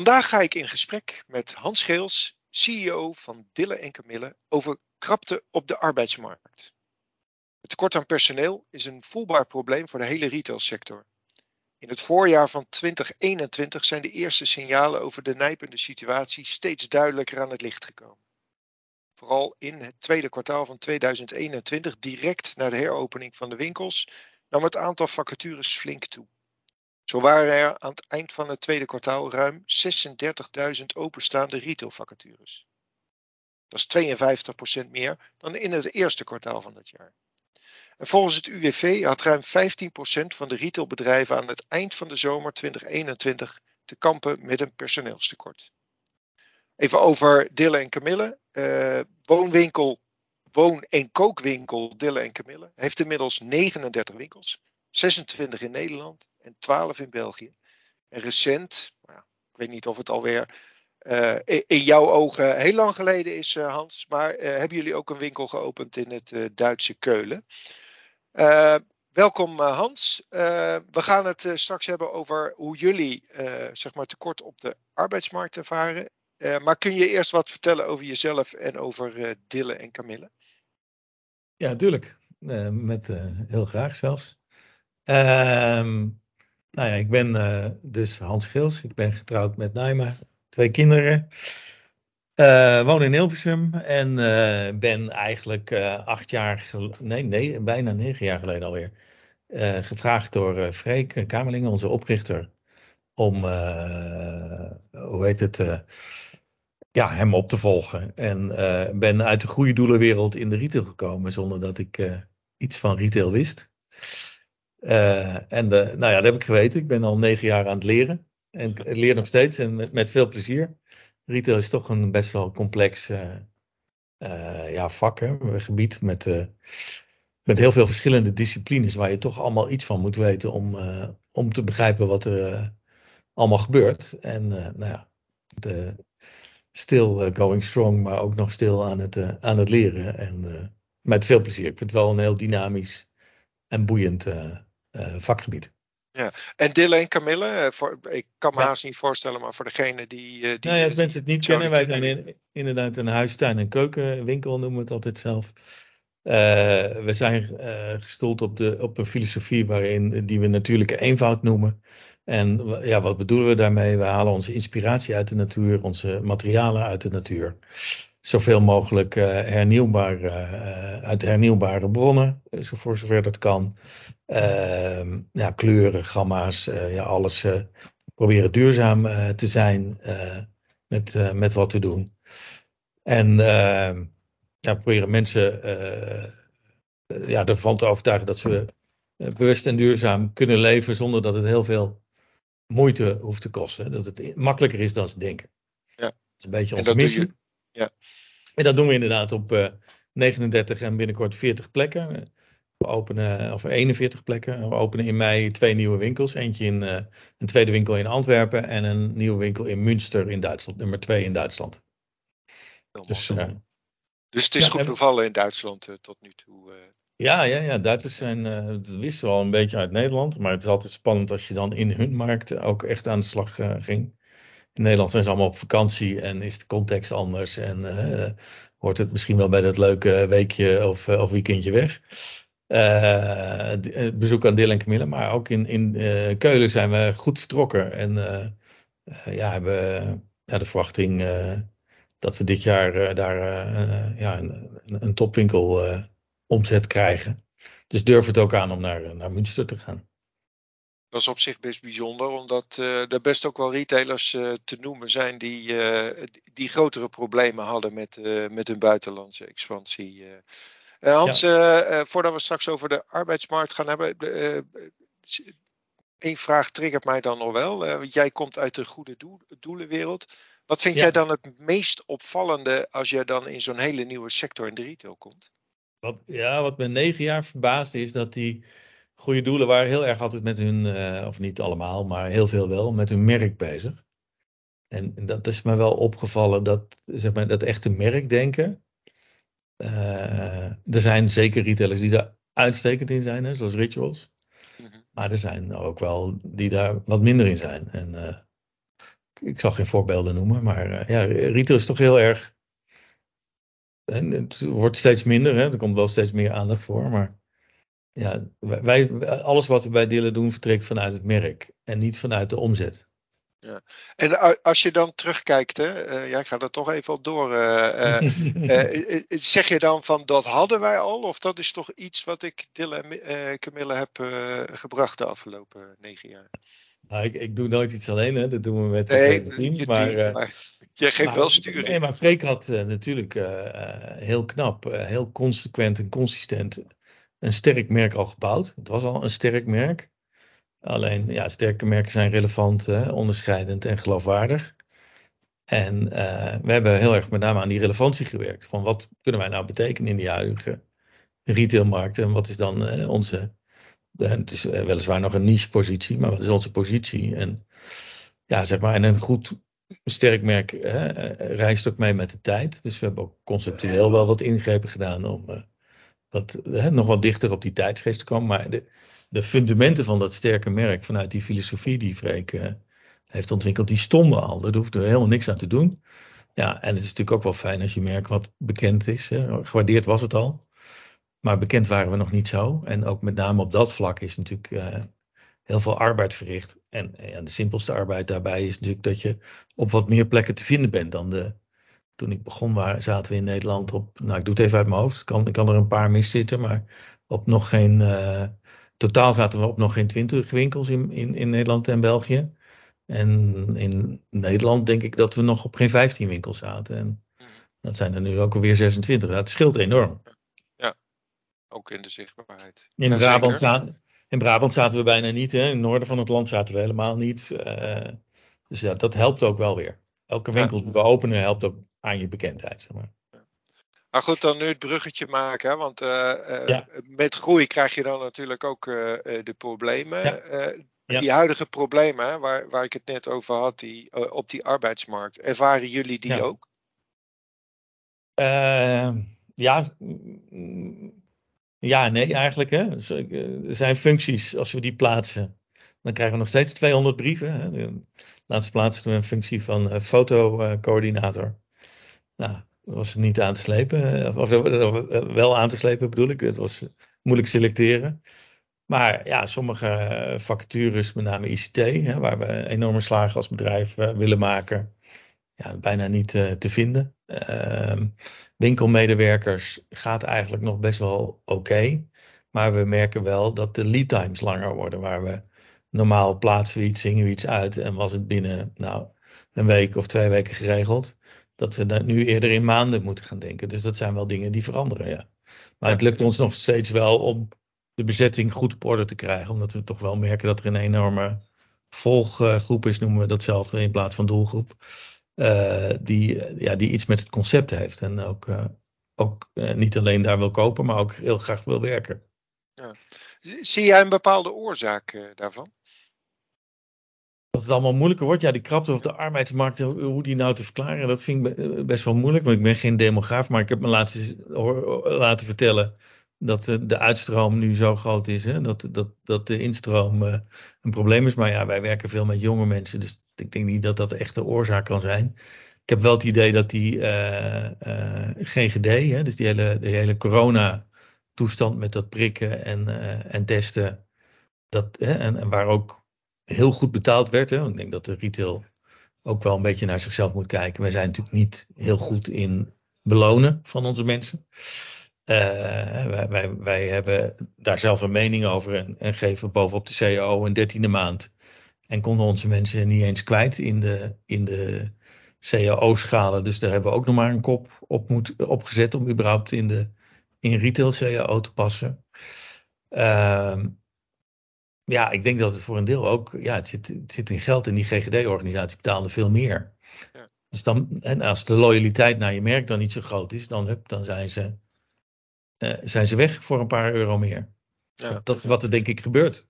Vandaag ga ik in gesprek met Hans Geels, CEO van Dille en Camille, over krapte op de arbeidsmarkt. Het tekort aan personeel is een voelbaar probleem voor de hele retailsector. In het voorjaar van 2021 zijn de eerste signalen over de nijpende situatie steeds duidelijker aan het licht gekomen. Vooral in het tweede kwartaal van 2021, direct na de heropening van de winkels, nam het aantal vacatures flink toe. Zo waren er aan het eind van het tweede kwartaal ruim 36.000 openstaande retailvacatures. Dat is 52% meer dan in het eerste kwartaal van het jaar. En volgens het UWV had ruim 15% van de retailbedrijven aan het eind van de zomer 2021 te kampen met een personeelstekort. Even over Dille en Camille. Uh, woonwinkel, woon- en kookwinkel Dille en Camille heeft inmiddels 39 winkels. 26 in Nederland en 12 in België. En recent, nou ik weet niet of het alweer uh, in jouw ogen heel lang geleden is, uh, Hans, maar uh, hebben jullie ook een winkel geopend in het Duitse Keulen? welkom Hans. we gaan het straks hebben over hoe jullie zeg maar tekort op de arbeidsmarkt ervaren. maar kun je eerst wat vertellen over jezelf en over Dille en Camille? Ja, tuurlijk. met heel graag zelfs. Ehm, nou ja, ik ben uh, dus Hans Gils. Ik ben getrouwd met Naima. Twee kinderen. Uh, woon in Hilversum en uh, ben eigenlijk acht jaar, nee, nee, bijna negen jaar geleden alweer, gevraagd door Freek Kamerling, onze oprichter, om, hoe heet het, ja, hem op te volgen. En ben uit de goede doelenwereld in de retail gekomen zonder dat ik iets van retail wist. Uh, en de, nou ja, dat heb ik geweten. Ik ben al negen jaar aan het leren. En leer nog steeds en met, met veel plezier. Retail is toch een best wel complex uh, ja, vak, met, met heel veel verschillende disciplines waar je toch allemaal iets van moet weten om, om te begrijpen wat er allemaal gebeurt. En nou ja, de, still going strong, maar ook nog stil aan het, aan het leren. En met veel plezier. Ik vind het wel een heel dynamisch en boeiend uh, vakgebied. Ja, en Dille en Camille, eh, voor, ik kan me ja. haast niet voorstellen, maar voor degene die. Uh, die nou ja, als mensen het niet kennen, wij zijn in, inderdaad een huistuin- en keukenwinkel, noemen we het altijd zelf. Uh, we zijn gestoeld op, de, op een filosofie waarin, die we natuurlijke eenvoud noemen. En ja, wat bedoelen we daarmee? We halen onze inspiratie uit de natuur, onze materialen uit de natuur zoveel mogelijk uh, hernieuwbaar, uh, uit hernieuwbare bronnen, zo voor zover dat kan. Uh, ja, kleuren, gamma's, ja, alles proberen duurzaam te zijn met, met wat we doen. En ehm, ja, proberen mensen ja, ervan te overtuigen dat ze bewust en duurzaam kunnen leven zonder dat het heel veel moeite hoeft te kosten. Dat het makkelijker is dan ze denken. Ja. Dat is een beetje onze missie. Ja. En dat doen we inderdaad op uh, 39 en binnenkort 40 plekken. We openen, of 41 plekken. We openen in mei twee nieuwe winkels. Eentje in uh, een tweede winkel in Antwerpen en een nieuwe winkel in Münster in Duitsland. Nummer 2 in Duitsland. Dus, uh, dus het is ja, goed bevallen in Duitsland uh, tot nu toe. Ja, ja, ja, Duitsers zijn, dat wisten we al een beetje uit Nederland. Maar het is altijd spannend als je dan in hun markt ook echt aan de slag ging. Nederland zijn ze allemaal op vakantie en is de context anders. En uh, hoort het misschien wel bij dat leuke weekje of, uh, of weekendje weg. Uh, bezoek aan Dylan. Maar ook in, in Keulen zijn we goed vertrokken. En ja, hebben ja, de verwachting dat we dit jaar daar ja, een, een topwinkel omzet krijgen. Dus durf het ook aan om naar, naar Münster te gaan. Dat is op zich best bijzonder, omdat uh, er best ook wel retailers uh, te noemen zijn die, uh, die grotere problemen hadden met, met hun buitenlandse expansie. Hans, ja. voordat we straks over de arbeidsmarkt gaan hebben, één vraag triggert mij dan nog wel. want jij komt uit de goede doel, doelenwereld. Wat vind ja. jij dan het meest opvallende als jij dan in zo'n hele nieuwe sector in de retail komt? Wat, ja, wat me negen jaar verbaasde is dat die goede doelen waren heel erg altijd met hun, uh, of niet allemaal, maar heel veel wel, met hun merk bezig. En dat is me wel opgevallen, dat, zeg maar, dat echte merkdenken. Uh, er zijn zeker retailers die daar uitstekend in zijn, hè, zoals Rituals. -hmm. Maar er zijn ook wel die daar wat minder in zijn. En uh, ik zal geen voorbeelden noemen, maar ja, retail is toch heel erg. En het wordt steeds minder, hè? er komt wel steeds meer aandacht voor. Maar ja, wij, alles wat we bij Dillen doen, vertrekt vanuit het merk en niet vanuit de omzet. Ja. En als je dan terugkijkt, hè, uh, ja, ik ga er toch even op door. Uh, uh, zeg je dan van dat hadden wij al, of dat is toch iets wat ik Dylan en Camille heb gebracht de afgelopen negen jaar? Nou, ik, ik, doe nooit iets alleen, hè. dat doen we met nee, het team. Maar, team, maar jij geeft wel sturing. Nee, maar Freek had natuurlijk heel knap, heel consequent en consistent een sterk merk al gebouwd. Het was al een sterk merk. Alleen, ja, sterke merken zijn relevant, onderscheidend en geloofwaardig. En uh, we hebben heel erg met name aan die relevantie gewerkt. Van wat kunnen wij nou betekenen in die huidige retailmarkt? En wat is dan uh, onze. het is eh, weliswaar nog een niche positie, maar wat is onze positie? En ja, zeg maar, en een goed sterk merk reist ook mee met de tijd. Dus we hebben ook conceptueel wel wat ingrepen gedaan om wat, nog wat dichter op die tijdsgeest te komen. Maar de, de fundamenten van dat sterke merk vanuit die filosofie die Freek uh, heeft ontwikkeld, die stonden al. Daar hoefde er helemaal niks aan te doen. Ja, en het is natuurlijk ook wel fijn als je merk wat bekend is. Hè. Gewaardeerd was het al. Maar bekend waren we nog niet zo. En ook met name op dat vlak is natuurlijk uh, heel veel arbeid verricht. En, en, de simpelste arbeid daarbij is natuurlijk dat je op wat meer plekken te vinden bent dan de. Toen ik begon zaten we in Nederland op. Nou, ik doe het even uit mijn hoofd. Ik kan, ik kan er een paar mis zitten, maar op nog geen. Uh, Totaal zaten we op nog geen twintig winkels in, in, in Nederland en België. En in Nederland denk ik dat we nog op geen 15 winkels zaten. En dat zijn er nu ook alweer 26. Dat scheelt enorm. Ja, ook in de zichtbaarheid. In, Brabant, zaten, in Brabant zaten we bijna niet. Hè. In het noorden van het land zaten we helemaal niet. Uh, dus ja, dat helpt ook wel weer. Elke winkel die we openen helpt ook aan je bekendheid. Zeg maar. Maar goed, dan nu het bruggetje maken. Want uh, uh, met groei krijg je dan natuurlijk ook uh, de problemen. Ja. Die huidige problemen, waar, waar ik het net over had, die, op die arbeidsmarkt. Ervaren jullie die ook? Ehm, ja, ja, nee, eigenlijk. Hè. Dus, er zijn functies, als we die plaatsen, dan krijgen we nog steeds 200 brieven. Hè. Laatst plaatsten we een functie van fotocoördinator. Nou, was niet aan te slepen. Of, of, wel aan te slepen bedoel ik. Het was moeilijk selecteren. Maar ja, sommige vacatures, met name ICT, hè, waar we enorme slagen als bedrijf willen maken, ja, bijna niet te vinden. Uh, winkelmedewerkers gaat eigenlijk nog best wel oké. maar we merken wel dat de lead times langer worden. Waar we normaal plaatsen we iets, zingen we iets uit en was het binnen nou, een week of twee weken geregeld dat we daar nu eerder in maanden moeten gaan denken. Dus dat zijn wel dingen die veranderen, ja. Maar het lukt ons nog steeds wel om de bezetting goed op orde te krijgen. Omdat we toch wel merken dat er een enorme volggroep is, noemen we dat zelf in plaats van doelgroep. Uh, die, ja, die iets met het concept heeft. En ook, uh, ook uh, niet alleen daar wil kopen, maar ook heel graag wil werken. Ja. Zie jij een bepaalde oorzaak daarvan? Dat het allemaal moeilijker wordt. Ja, die krapte op de arbeidsmarkt, hoe die nou te verklaren, dat vind ik eh, best wel moeilijk. Want ik ben geen demograaf, maar ik heb me laten, laten vertellen dat de uitstroom nu zo groot is. Hè? Dat, dat, dat de instroom uh, een probleem is. Maar ja, wij werken veel met jonge mensen, dus ik denk niet dat dat echt de oorzaak kan zijn. Ik heb wel het idee dat die uh, uh, GGD, hè, dus die hele, de hele corona-toestand met dat prikken en, en testen, dat, hè, en, en waar ook heel goed betaald werd. Hè? Ik denk dat de retail ook wel een beetje naar zichzelf moet kijken. Wij zijn natuurlijk niet heel goed in belonen van onze mensen. Uh, wij, wij, wij, hebben daar zelf een mening over en, en geven bovenop de CAO een dertiende maand. En konden onze mensen niet eens kwijt in de, in de CAO-schalen. Dus daar hebben we ook nog maar een kop op moet, opgezet om überhaupt in de in retail CAO te passen. Uh, ja, ik denk dat het voor een deel ook, ja, het zit, het zit in geld en die GGD-organisatie betaalde veel meer. Ja. Dus dan, en als de loyaliteit naar je merk dan niet zo groot is, dan, hup, dan zijn, ze, uh, zijn ze weg voor een paar euro meer. Ja. Dat, dat is wat er denk ik gebeurt.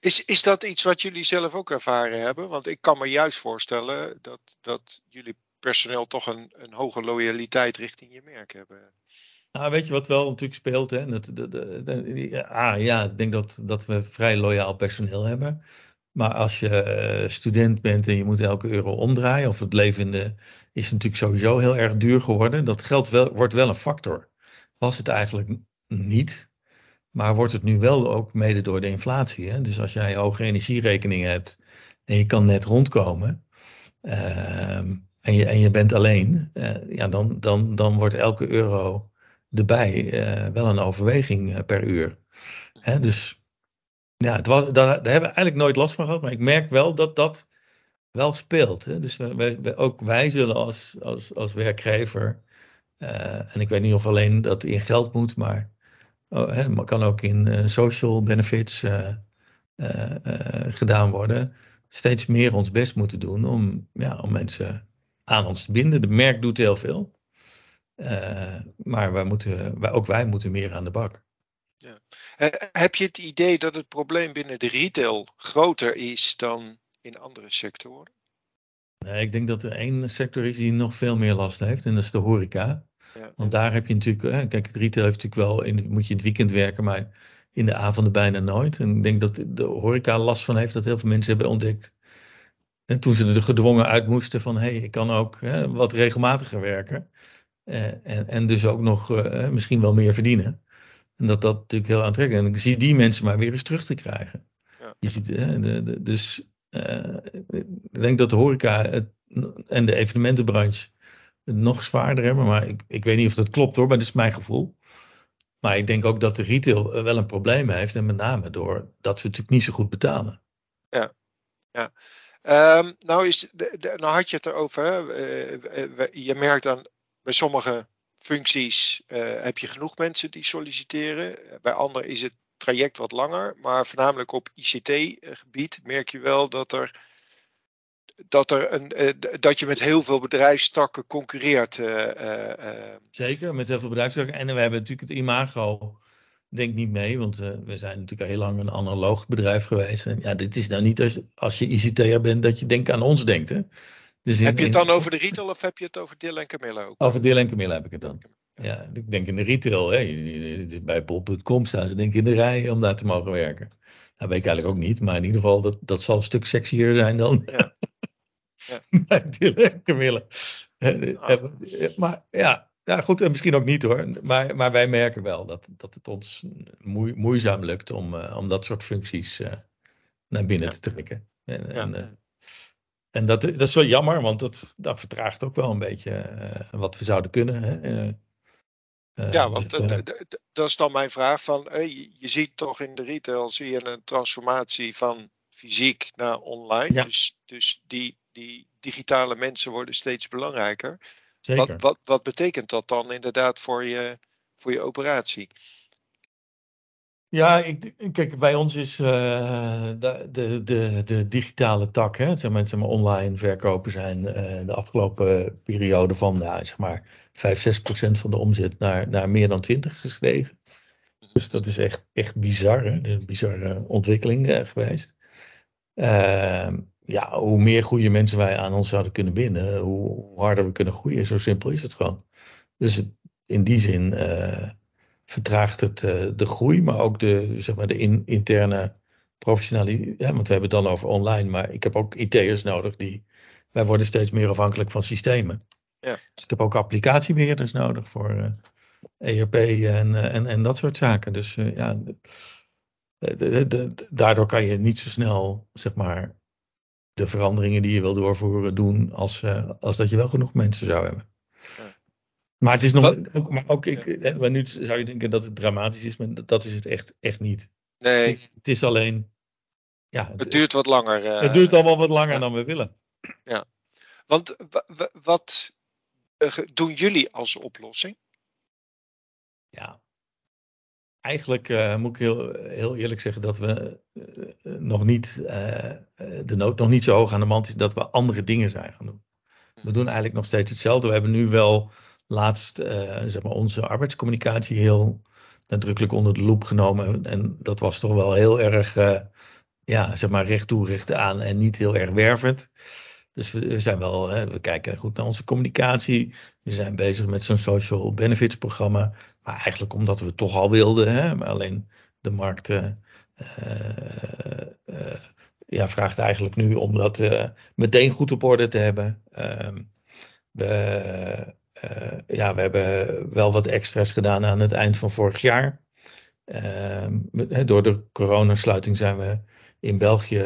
Is, is dat iets wat jullie zelf ook ervaren hebben? Want ik kan me juist voorstellen dat, dat jullie personeel toch een, een hoge loyaliteit richting je merk hebben. Nou, weet je wat wel natuurlijk speelt? Hè? Ah, ja, ik denk dat, dat we vrij loyaal personeel hebben. Maar als je eh, student bent en je moet elke euro omdraaien, of het leven in de, is natuurlijk sowieso heel erg duur geworden. Dat geld wel, wordt wel een factor. Was het eigenlijk niet, maar wordt het nu wel ook mede door de inflatie. Hè? Dus als jij hoge energierekeningen hebt en je kan net rondkomen ehm, en, je, en je bent alleen, uh, ja, dan, dan, dan wordt elke euro erbij uh, wel een overweging per uur. Hè? Dus ja, het was, daar, daar hebben we eigenlijk nooit last van gehad, maar ik merk wel dat dat wel speelt. Hè? Dus we, ook wij zullen als, als, als werkgever, uh, en ik weet niet of alleen dat in geld moet, maar oh, hè, kan ook in social benefits gedaan worden, steeds meer ons best moeten doen om, ja, om mensen aan ons te binden. De merk doet heel veel, maar wij moeten, wij, ook wij moeten meer aan de bak. Ja. heb je het idee dat het probleem binnen de retail groter is dan in andere sectoren? Nee, ik denk dat er één sector is die nog veel meer last heeft en dat is de horeca. Ja. Want daar heb je natuurlijk, kijk, het retail heeft natuurlijk wel, in, moet je in het weekend werken, maar in de avonden bijna nooit. En ik denk dat de horeca last van heeft, dat heel veel mensen hebben ontdekt. En toen ze er gedwongen uit moesten van, hé, hey, ik kan ook hè, wat regelmatiger werken. Eh, en, en dus ook nog uh, misschien wel meer verdienen. En dat dat natuurlijk heel aantrekkelijk is. En ik zie die mensen maar weer eens terug te krijgen. Ja. Je ziet, de, de, dus ik denk dat de horeca het, en de evenementenbranche het nog zwaarder hebben. Maar ik, ik weet niet of dat klopt hoor, maar dat is mijn gevoel. Maar ik denk ook dat de retail wel een probleem heeft. En met name door dat ze natuurlijk niet zo goed betalen. Ja, ja. Um, nou, is, de, de, nou had je het erover. Hè? je merkt dan bij sommige functies uh, heb je genoeg mensen die solliciteren. Bij anderen is het traject wat langer. Maar voornamelijk op ICT-gebied merk je wel dat er. Dat, er een, uh, dat je met heel veel bedrijfstakken concurreert. Uh, Zeker, met heel veel bedrijfstakken. En we hebben natuurlijk het imago, denk niet mee, want we zijn natuurlijk al heel lang een analoog bedrijf geweest. En ja, dit is nou niet als, als je ICT'er bent dat je denkt aan ons denkt. Hè? Dus heb je het dan over de retail of heb je het over Dil en Camilla ook? Over Dil en Camilla heb ik het dan. Ja, ik denk in de retail. Hè. Bij bol.com staan ze denk ik in de rij om daar te mogen werken. Dat weet ik eigenlijk ook niet. Maar in ieder geval, dat, dat zal een stuk sexier zijn dan ja. ja. bij Dil en Camilla. Oh. Maar ja, ja, goed, misschien ook niet hoor. Maar, maar wij merken wel dat, dat het ons moe, moeizaam lukt om, uh, om dat soort functies uh, naar binnen ja. te trekken. En, ja. en, uh, en dat, dat is wel jammer, want dat, dat vertraagt ook wel een beetje uh, wat we zouden kunnen. Hè? Uh, uh, ja, want dat is dan mijn vraag van, je ziet toch in de retail zie je een transformatie van fysiek naar online. Ja. Dus, dus die, die digitale mensen worden steeds belangrijker. Zeker. Wat, wat, wat betekent dat dan inderdaad voor je, voor je operatie? Ja, ik, kijk, bij ons is uh, de, de, de, digitale tak, hè, zeg maar, maar online verkopen zijn uh, de afgelopen periode van ja, zeg maar 5, 6 procent van de omzet naar, naar meer dan 20 gestegen. Dus dat is echt, echt bizar, hè? een bizarre ontwikkeling uh, geweest. Ehm, ja, hoe meer goede mensen wij aan ons zouden kunnen binden, hoe harder we kunnen groeien. Zo simpel is het gewoon. Dus in die zin vertraagt het uh, de groei, maar ook de, zeg maar, de in, interne professionaliteit. Ja, want we hebben het dan over online, maar ik heb ook IT'ers nodig. Die, wij worden steeds meer afhankelijk van systemen. Ja. Dus ik heb ook applicatiebeheerders nodig voor uh, eh, ERP en, uh, en, en dat soort zaken. Dus ja, de, de, daardoor kan je niet zo snel, zeg maar, de veranderingen die je wil doorvoeren doen als, als dat je wel genoeg mensen zou hebben. Maar het is nog. Ook, maar ook ik, maar nu zou je denken dat het dramatisch is, maar dat is het echt, echt niet. Nee. Het, het is alleen. Ja, het, het duurt wat langer. Uh, het duurt allemaal wat langer ja. dan we willen. Ja. Want wat uh, doen jullie als oplossing? Ja. Eigenlijk uh, moet ik heel, heel eerlijk zeggen dat we nog niet. de nood nog niet zo hoog aan de mand is dat we andere dingen zijn gaan doen. We hm. doen eigenlijk nog steeds hetzelfde. We hebben nu wel laatst uh, zeg maar onze arbeidscommunicatie heel nadrukkelijk onder de loep genomen. En dat was toch wel heel erg, uh, ja, zeg maar recht toe, aan en niet heel erg wervend. Dus we zijn wel, hè, we kijken goed naar onze communicatie. We zijn bezig met zo'n social benefits programma. Maar eigenlijk omdat we het toch al wilden, hè, maar alleen de markt uh, ja, vraagt eigenlijk nu om dat meteen goed op orde te hebben. Ehm, we, ja, we hebben wel wat extra's gedaan aan het eind van vorig jaar. Ehm, door de coronasluiting zijn we in België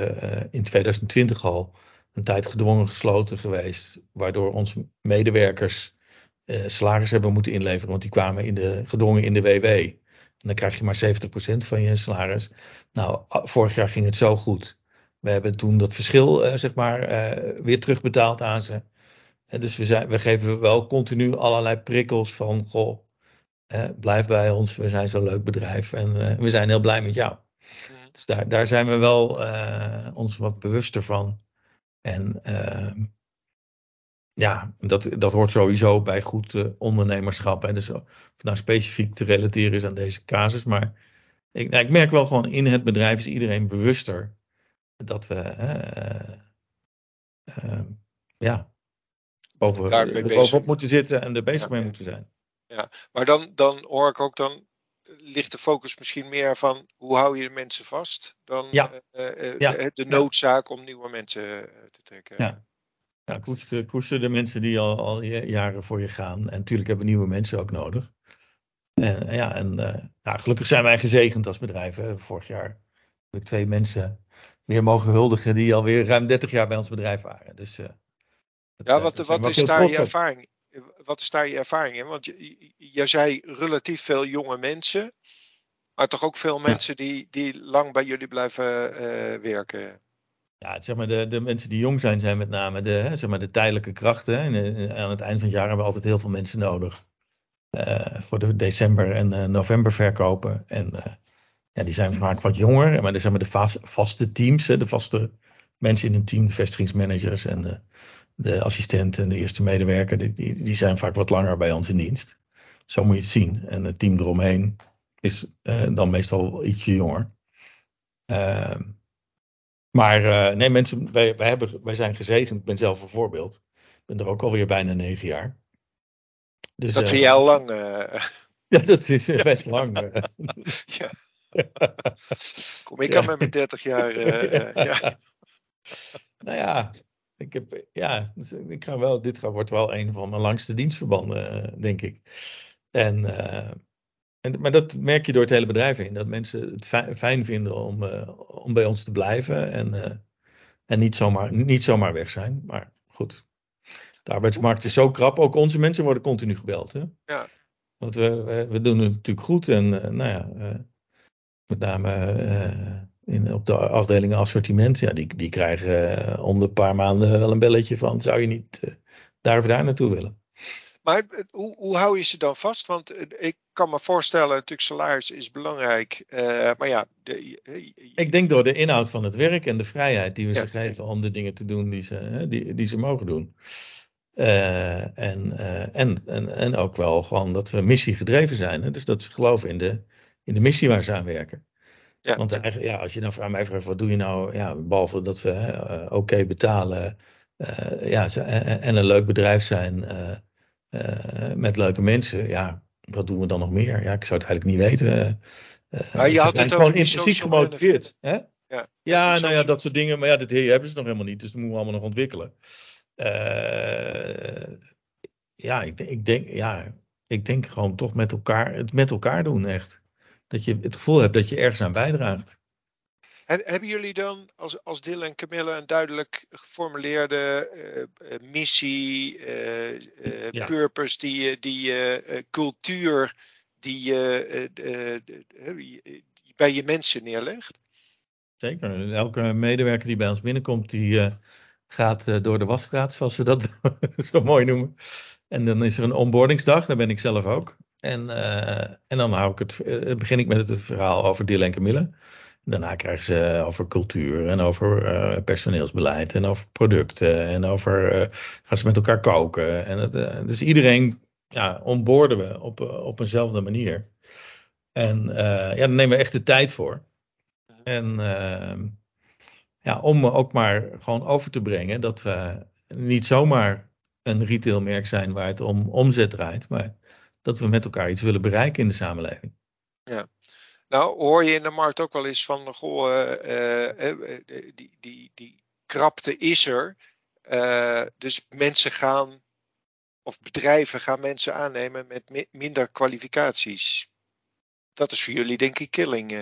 in 2020 al een tijd gedwongen gesloten geweest, waardoor onze medewerkers uh, salaris hebben moeten inleveren, want die kwamen in de, gedwongen in de WW. En dan krijg je maar 70% van je salaris. Nou, vorig jaar ging het zo goed. We hebben toen dat verschil, zeg maar, weer terugbetaald aan ze. En dus we, zijn, we geven wel continu allerlei prikkels van, goh, blijf bij ons, we zijn zo'n leuk bedrijf en we zijn heel blij met jou. Mhm. Dus daar, daar zijn we wel ons wat bewuster van. En uh, ja, dat, dat hoort sowieso bij goed uh, ondernemerschap. Hè. Dus of nou specifiek te relateren is aan deze casus. Maar ik, nou, ik merk wel gewoon in het bedrijf is iedereen bewuster dat we uh, ja, boven, bovenop moeten zitten en er bezig mee moeten zijn. Ja, maar dan, dan hoor ik ook dan ligt de focus misschien meer van hoe hou je de mensen vast dan ja. uh, ja. de noodzaak om nieuwe mensen te trekken. Ja, ja koester, koester de mensen die al, al jaren voor je gaan. En natuurlijk hebben we nieuwe mensen ook nodig. En, ja, en nou, gelukkig zijn wij gezegend als bedrijf. Hè. Vorig jaar heb ik twee mensen weer mogen huldigen die alweer ruim 30 jaar bij ons bedrijf waren. Dus, ja, wat, wat is daar je ervaring? wat is daar je ervaring in? Want jij zei relatief veel jonge mensen, maar toch ook veel mensen die, die lang bij jullie blijven uh, werken. Ja, zeg maar, de, de mensen die jong zijn, zijn met name de, hè, zeg maar, de tijdelijke krachten. En eh, aan het eind van het jaar hebben we altijd heel veel mensen nodig. Uh, voor de december en uh, november verkopen. En ja, die zijn vaak wat jonger. Maar er zijn maar de vaste teams, hè, de vaste mensen in een team, vestigingsmanagers en de assistent en de eerste medewerker, die, die zijn vaak wat langer bij ons in dienst. Zo moet je het zien. En het team eromheen is uh, dan meestal ietsje jonger. Uh, maar uh, nee, mensen, wij, wij, hebben, wij zijn gezegend. Ik ben zelf een voorbeeld. Ik ben er ook alweer bijna negen jaar. Dus, dat vind je al lang. ja, dat is best lang. ja. Kom ik aan met mijn 30 jaar. ja. Nou ja, ik heb, ja, dus ik ga wel, dit wordt wel een van mijn langste dienstverbanden, eh, denk ik. En, uh, en, maar dat merk je door het hele bedrijf heen. Dat mensen het fijn vinden om, uh, om bij ons te blijven. En, uh, en niet, zomaar, niet zomaar weg zijn. Maar goed, de arbeidsmarkt is zo krap. Ook onze mensen worden continu gebeld. Hè? Ja. Want we, we, we, doen het natuurlijk goed. En nou ja, met name in, op de afdelingen assortiment, ja, die, die krijgen uh, om de paar maanden wel een belletje van, zou je niet uh, daar of daar naartoe willen? Maar eh, hoe, hoe hou je ze dan vast? Want ik kan me voorstellen, natuurlijk salaris is belangrijk, maar ja... De, ik denk door de inhoud van het werk en de vrijheid die we ze geven om de dingen te doen die ze, die, die ze mogen doen. en, en, en, en ook wel gewoon dat we missiegedreven zijn. Hè? Dus dat ze geloven in de, in de missie waar ze aan werken. Ja. Want ja, als je dan aan mij vraagt, wat doe je nou, ja, behalve dat we uh, oké betalen uh, ja, en, een leuk bedrijf zijn uh, met leuke mensen, ja, wat doen we dan nog meer? Ja, ik zou het eigenlijk niet weten. maar je had het gewoon intrinsiek gemotiveerd. Hè? Ja, ja nou ja, dat soort dingen, maar ja, dat hebben ze nog helemaal niet, dus dat moeten we allemaal nog ontwikkelen. ja, ik, ik, denk, ja, ik denk gewoon toch met elkaar, het met elkaar doen echt dat je het gevoel hebt dat je ergens aan bijdraagt. hebben jullie dan als, als Dylan en Camille een duidelijk geformuleerde uh, missie, uh, purpose, die, die cultuur die je bij je mensen neerlegt? Zeker. Elke medewerker die bij ons binnenkomt, die gaat door de wasstraat, zoals ze dat zo mooi noemen. En dan is er een onboardingsdag, daar ben ik zelf ook. En, uh, en dan hou ik het, uh, begin ik met het verhaal over Dylan en. Daarna krijgen ze over cultuur en over personeelsbeleid en over producten en over gaan ze met elkaar koken. En het, dus iedereen ja, onboorden we op, op eenzelfde manier. En ja, daar nemen we echt de tijd voor. En ja, om ook maar gewoon over te brengen dat we niet zomaar een retailmerk zijn waar het om omzet draait, maar dat we met elkaar iets willen bereiken in de samenleving. Ja. Nou, hoor je in de markt ook wel eens van, goh, die, die, die krapte is er. dus mensen gaan, of bedrijven gaan mensen aannemen met minder kwalificaties. Dat is voor jullie denk ik killing.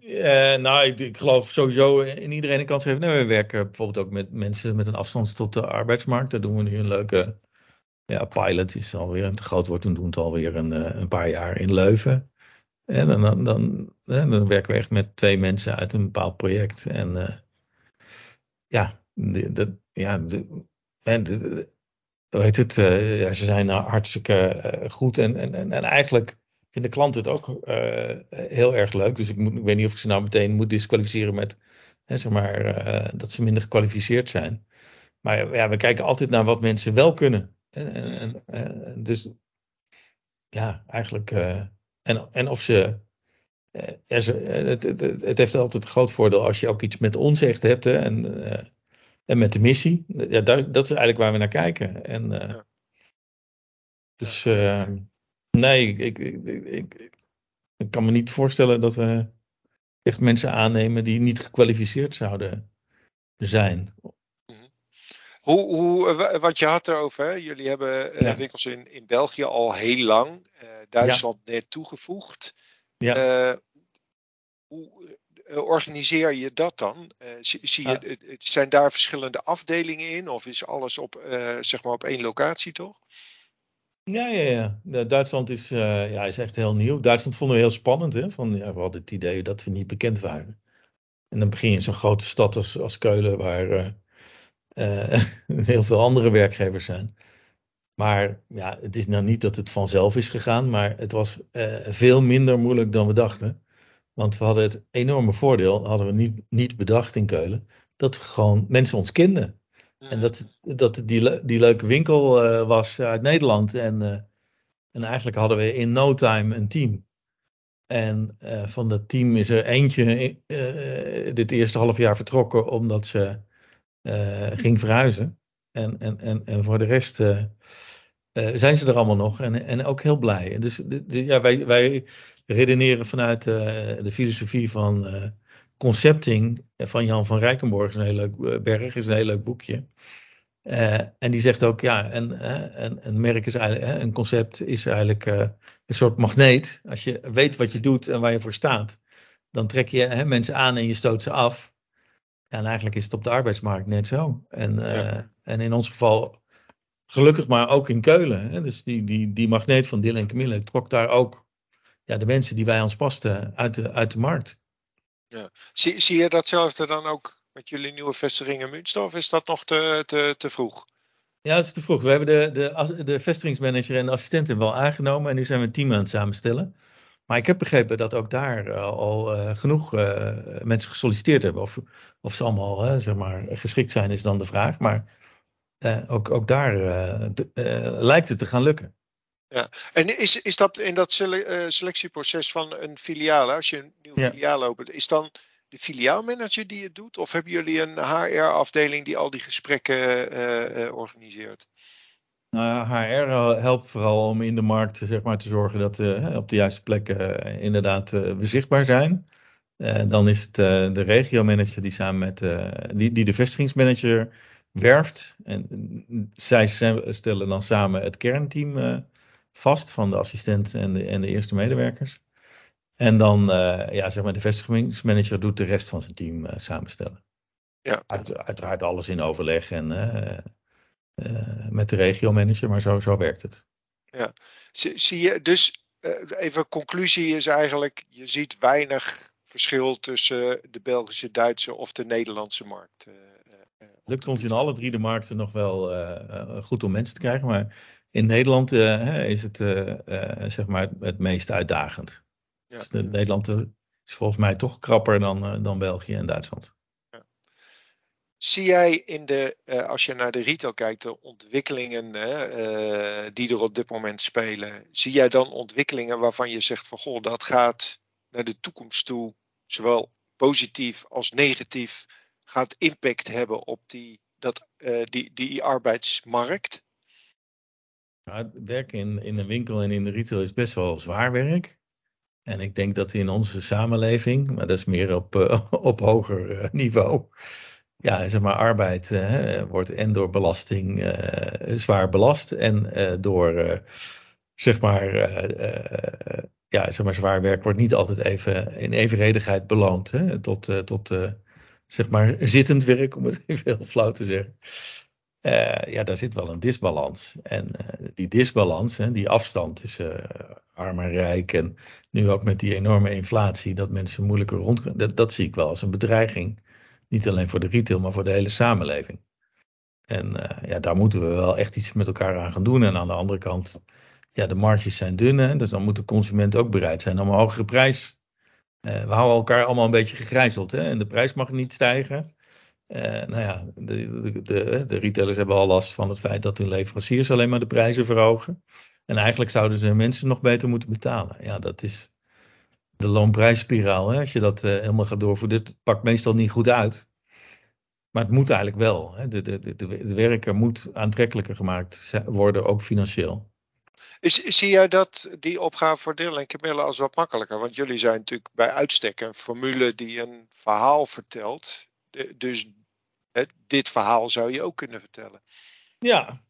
Uh, nou, ik, ik, geloof sowieso in iedereen een kans geven. We werken bijvoorbeeld ook met mensen met een afstand tot de arbeidsmarkt. Daar doen we nu een leuke ja, pilot. Is alweer te groot wordt, toen doen het alweer een, eh, een paar jaar in Leuven. En dan, dan, dan, dan, werken we echt met twee mensen uit een bepaald project. En ja, dat, ja, de, de, hoe heet het? Ja, ze zijn hartstikke goed. En, en, en, en eigenlijk vinden klanten het ook heel erg leuk. Dus ik, moet, ik weet niet of ik ze nou meteen moet disqualificeren met hè, zeg maar, dat ze minder gekwalificeerd zijn. Maar ja, we kijken altijd naar wat mensen wel kunnen. En, en, en dus ja, eigenlijk. Uh, en, en of ze. Er, het, het, het, heeft altijd een groot voordeel als je ook iets met ons echt hebt hè, en, en met de missie. Ja, dat, dat is eigenlijk waar we naar kijken. En, ja. Dus. Ja Nee, ik, ik, ik, ik, kan me niet voorstellen dat we echt mensen aannemen die niet gekwalificeerd zouden zijn. Hoe, hoe, wat je had erover, hè? jullie hebben uh, winkels in, in België al heel lang, uh, Duitsland net toegevoegd. Ja. Uh, hoe organiseer je dat dan? zie, zie je, zijn daar verschillende afdelingen in of is alles op, zeg maar op één locatie toch? Ja, ja, ja. Duitsland is, ja, is echt heel nieuw. Duitsland vonden we heel spannend. Hè? Van, ja, we hadden het idee dat we niet bekend waren. En dan begin je in zo'n grote stad als, als Keulen, waar uh, uh, heel veel andere werkgevers zijn. Maar ja, het is nou niet dat het vanzelf is gegaan, maar het was veel minder moeilijk dan we dachten. Want we hadden het enorme voordeel, hadden we niet, niet bedacht in Keulen, dat gewoon mensen ons kenden. En dat, dat die, die leuke winkel uh, was uit Nederland. En, uh, en eigenlijk hadden we in no time een team. En van dat team is er eentje dit eerste half jaar vertrokken omdat ze ging verhuizen. En, en, en, en voor de rest zijn ze er allemaal nog en, en ook heel blij. Dus ja, wij, wij redeneren vanuit de filosofie van Concepting van Jan van Rijkenborg is een heel leuk eh, berg, is een heel leuk boekje. En die zegt ook, ja, een, een, een merk is eigenlijk, een concept is eigenlijk een soort magneet. Als je weet wat je doet en waar je voor staat, dan trek je mensen aan en je stoot ze af. En eigenlijk is het op de arbeidsmarkt net zo. En, ja. en in ons geval, gelukkig maar ook in Keulen. Hè, dus die, die, die magneet van Dylan en Camille trok daar ook ja, de mensen die bij ons pasten uit de, uit de markt. Ja. Zie, zie je datzelfde dan ook met jullie nieuwe vestiging in Münster of is dat nog te, te, te vroeg? Ja, dat is te vroeg. We hebben de, de, de vestigingsmanager en de assistenten wel aangenomen en nu zijn we een team aan het samenstellen. Maar ik heb begrepen dat ook daar uh, al uh, genoeg uh, mensen gesolliciteerd hebben. Of, of ze allemaal zeg maar, geschikt zijn, is dan de vraag. Maar ook, ook daar de, lijkt het te gaan lukken. Ja, en is, is dat in dat sele selectieproces van een filiaal, als je een nieuw ja. filiaal opent, is dan de filiaalmanager die het doet? Of hebben jullie een HR-afdeling die al die gesprekken uh, uh, organiseert? Nou, HR helpt vooral om in de markt zeg maar, te zorgen dat we op de juiste plekken inderdaad we zichtbaar zijn. dan is het de regiomanager die samen met die, die de vestigingsmanager werft. En zij stellen dan samen het kernteam vast van de assistent en de, en de eerste medewerkers. En dan, uh, ja, zeg maar, de vestigingsmanager doet de rest van zijn team uh, samenstellen. Ja. Uit, uiteraard alles in overleg en uh, met de regiomanager, maar zo, zo werkt het. Ja, zie, zie je, dus even conclusie is eigenlijk, je ziet weinig verschil tussen de Belgische, Duitse of de Nederlandse markt. Lukt ons in alle drie de markten nog wel goed om mensen te krijgen, maar in Nederland is het zeg maar het meest uitdagend. Ja. Dus Nederland is volgens mij toch krapper dan, dan België en Duitsland. Ja. Zie jij in de, als je naar de retail kijkt, de ontwikkelingen die er op dit moment spelen, zie jij dan ontwikkelingen waarvan je zegt van goh, dat gaat naar de toekomst toe, zowel positief als negatief, gaat impact hebben op die, dat, die, die arbeidsmarkt? Nou, werken in, in een winkel en in de retail is best wel zwaar werk. En ik denk dat in onze samenleving, maar dat is meer op, op hoger niveau, ja, zeg maar, arbeid wordt en door belasting zwaar belast en door, zeg maar, ja, zeg maar, zwaar werk wordt niet altijd even in evenredigheid beloond. Hè, tot, tot zeg maar, zittend werk, om het even heel flauw te zeggen. Ja, daar zit wel een disbalans. En die disbalans, hè, die afstand tussen arm en rijk en nu ook met die enorme inflatie, dat mensen moeilijker rond... Dat zie ik wel als een bedreiging. Niet alleen voor de retail, maar voor de hele samenleving. En ja, daar moeten we wel echt iets met elkaar aan gaan doen. En aan de andere kant, ja, de marges zijn dun, hè, dus dan moet de consument ook bereid zijn om een hogere prijs. we houden elkaar allemaal een beetje gegrijzeld, hè, en de prijs mag niet stijgen. Uh, nou ja, de, de, de, de, retailers hebben al last van het feit dat hun leveranciers alleen maar de prijzen verhogen. En eigenlijk zouden ze mensen nog beter moeten betalen. Ja, dat is de loonprijsspiraal. Hè? Als je dat uh, helemaal gaat doorvoeren, dit pakt meestal niet goed uit. Maar het moet eigenlijk wel. Hè? De, de, de, de werker moet aantrekkelijker gemaakt worden, ook financieel. Is, zie jij dat die opgave voor Dylan en Camille als wat makkelijker? Want jullie zijn natuurlijk bij uitstek een formule die een verhaal vertelt. Dus dit verhaal zou je ook kunnen vertellen. Ja,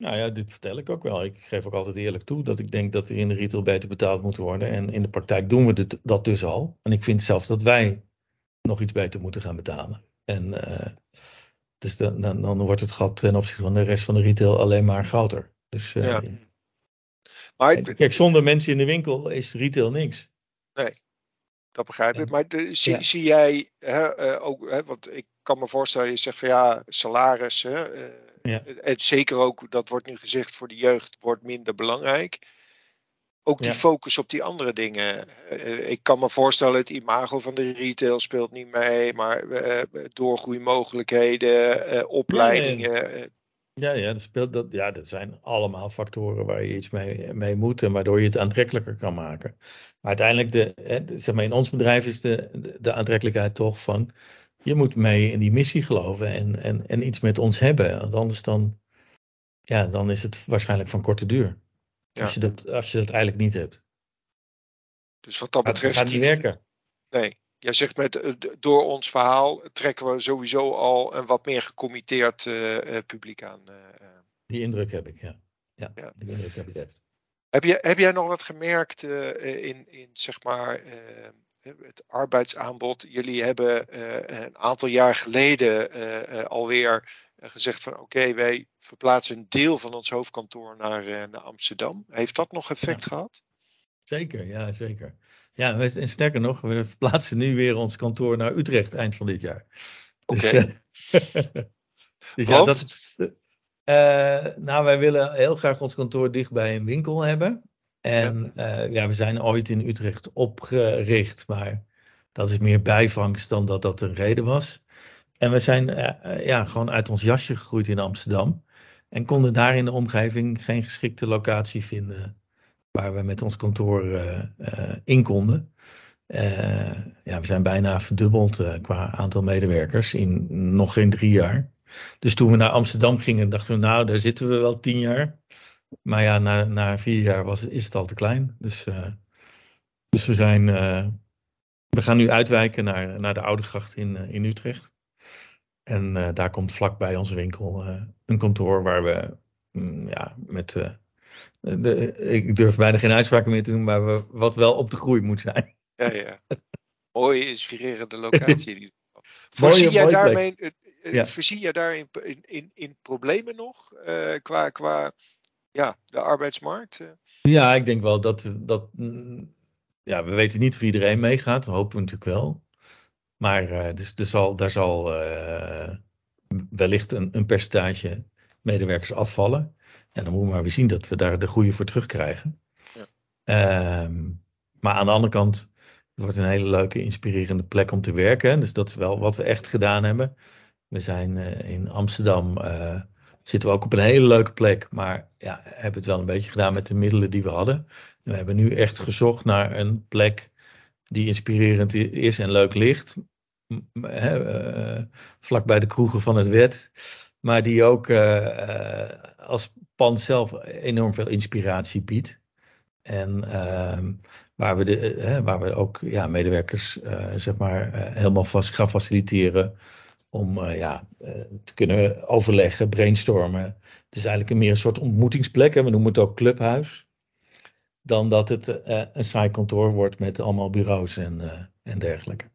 nou ja, dit vertel ik ook wel. Ik geef ook altijd eerlijk toe dat ik denk dat er in de retail beter betaald moet worden. En in de praktijk doen we dit, dat dus al. En ik vind zelfs dat wij nog iets beter moeten gaan betalen. En uh, dus dan, dan, dan, wordt het gat ten opzichte van de rest van de retail alleen maar groter. Dus uh, ja. maar, kijk, zonder mensen in de winkel is retail niks. Nee, dat begrijp ik. Maar de, zie, zie, jij hè, uh, ook, hè, want ik kan me voorstellen, je zegt van ja, salaris. Hè, uh, ja. En zeker ook, dat wordt nu gezegd voor de jeugd, wordt minder belangrijk. Ook die focus op die andere dingen. Uh, ik kan me voorstellen, het imago van de retail speelt niet mee, maar doorgroeimogelijkheden, opleidingen. Ja, ja, dat, speelt, dat, ja, dat zijn allemaal factoren waar je iets mee, mee moet en waardoor je het aantrekkelijker kan maken. Maar uiteindelijk, de, zeg maar, in ons bedrijf is de, de, aantrekkelijkheid toch van, je moet mee in die missie geloven en, en, en iets met ons hebben. Want anders dan, ja, dan is het waarschijnlijk van korte duur. Ja. Als, je dat, als je dat eigenlijk niet hebt. Dus wat dat betreft. Het gaat niet werken. Nee, Jij zegt met eh, door ons verhaal trekken we sowieso al een wat meer gecommitteerd uh, publiek aan. die indruk heb ik, ja. Ja, ja. die indruk heb ik echt. Heb, je, heb jij nog wat gemerkt in, in zeg maar, het arbeidsaanbod? Jullie hebben een aantal jaar geleden alweer gezegd van oké, wij verplaatsen een deel van ons hoofdkantoor naar, naar Amsterdam. Heeft dat nog effect gehad? Zeker, ja, zeker. Ja, en sterker nog, we verplaatsen nu weer ons kantoor naar Utrecht eind van dit jaar. Dus, Oké. Dus, dus ja, dat, uh, nou, wij willen heel graag ons kantoor dicht bij een winkel hebben. En ja. Uh, ja, we zijn ooit in Utrecht opgericht, maar dat is meer bijvangst dan dat dat een reden was. En we zijn ja, gewoon uit ons jasje gegroeid in Amsterdam. En konden daar in de omgeving geen geschikte locatie vinden waar we met ons kantoor uh, in konden. Uh, ja, we zijn bijna verdubbeld qua aantal medewerkers in nog geen drie jaar. Dus toen we naar Amsterdam gingen, dachten we, nou, daar zitten we wel tien jaar. Maar ja, na, na vier jaar was, is het al te klein. Dus, dus we zijn, we gaan nu uitwijken naar, naar de Oude Gracht in, in Utrecht. En daar komt vlakbij onze winkel een kantoor waar we mm, ja, met de, ik durf bijna geen uitspraken meer te doen, maar we, wat wel op de groei moet zijn. Ja, ja. Mooie, inspirerende locatie. Voorzie jij daarmee, eh, eh, ja. voorzie jij daar in, in, in problemen nog uh, qua, qua ja, de arbeidsmarkt? Ja, ik denk wel dat, dat mm, ja, we weten niet of iedereen meegaat, we hopen natuurlijk wel. Maar uh, dus, er zal, daar zal uh, wellicht een, een percentage medewerkers afvallen. En dan moeten we maar weer zien dat we daar de goede voor terugkrijgen. Ja. Um, maar aan de andere kant, het wordt een hele leuke, inspirerende plek om te werken. Dus dat is wel wat we echt gedaan hebben. We zijn uh, in Amsterdam, uh, zitten we ook op een hele leuke plek. Maar ja, hebben het wel een beetje gedaan met de middelen die we hadden. We hebben nu echt gezocht naar een plek die inspirerend is en leuk ligt. Uh, vlak bij de kroegen van het wet. Maar die ook als pand zelf enorm veel inspiratie biedt. En ehm, waar, we de, waar we ook ja, medewerkers zeg maar, helemaal vast gaan faciliteren om ja, te kunnen overleggen, brainstormen. Het is eigenlijk een meer een soort ontmoetingsplek. En we noemen het ook clubhuis. Dan dat het een saai kantoor wordt met allemaal bureaus en, en dergelijke.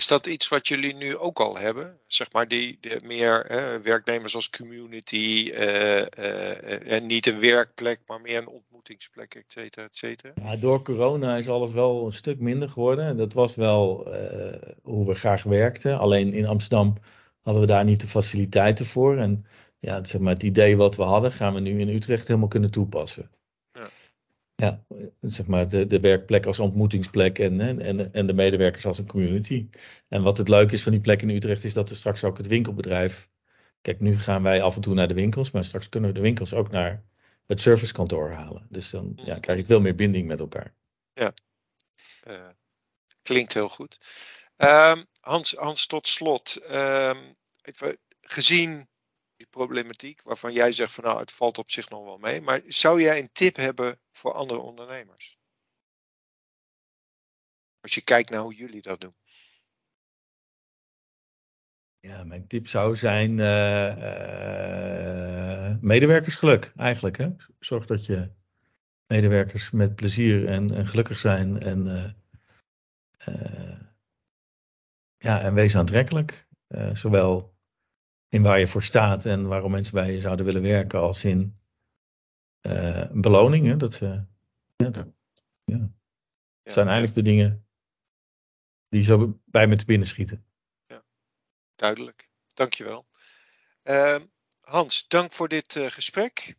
Is dat iets wat jullie nu ook al hebben? Zeg maar die, meer werknemers als community uh, uh, en niet een werkplek, maar meer een ontmoetingsplek, et cetera, et cetera? Ja, door corona is alles wel een stuk minder geworden. Dat was wel hoe we graag werkten. Alleen in Amsterdam hadden we daar niet de faciliteiten voor. En ja, zeg maar, het idee wat we hadden, gaan we nu in Utrecht helemaal kunnen toepassen. Ja, zeg maar de, de werkplek als ontmoetingsplek en, en, en de medewerkers als een community. En wat het leuke is van die plek in Utrecht is dat er straks ook het winkelbedrijf. Kijk, nu gaan wij af en toe naar de winkels, maar straks kunnen we de winkels ook naar het servicekantoor halen. Dus dan ja, krijg je veel meer binding met elkaar. Ja, uh, klinkt heel goed. Um, Hans, Hans, tot slot. Um, even gezien problematiek waarvan jij zegt van nou het valt op zich nog wel mee. Maar zou jij een tip hebben voor andere ondernemers? Als je kijkt naar hoe jullie dat doen. Ja, mijn tip zou zijn uh, uh, medewerkersgeluk eigenlijk. Hè? Zorg dat je medewerkers met plezier en, gelukkig zijn en, uh, ja, en wees aantrekkelijk. zowel in waar je voor staat en waarom mensen bij je zouden willen werken, als in uh, een beloning. Dat, uh, ja, dat, ja. zijn eigenlijk de dingen die zo bij me te binnen schieten. Ja, duidelijk. Dankjewel. Uh, Hans, dank voor dit uh, gesprek.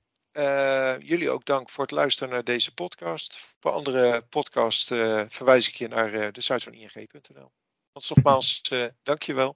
jullie ook dank voor het luisteren naar deze podcast. Voor andere podcasts verwijs ik je naar de site van ing.nl. Hans, nogmaals, dankjewel.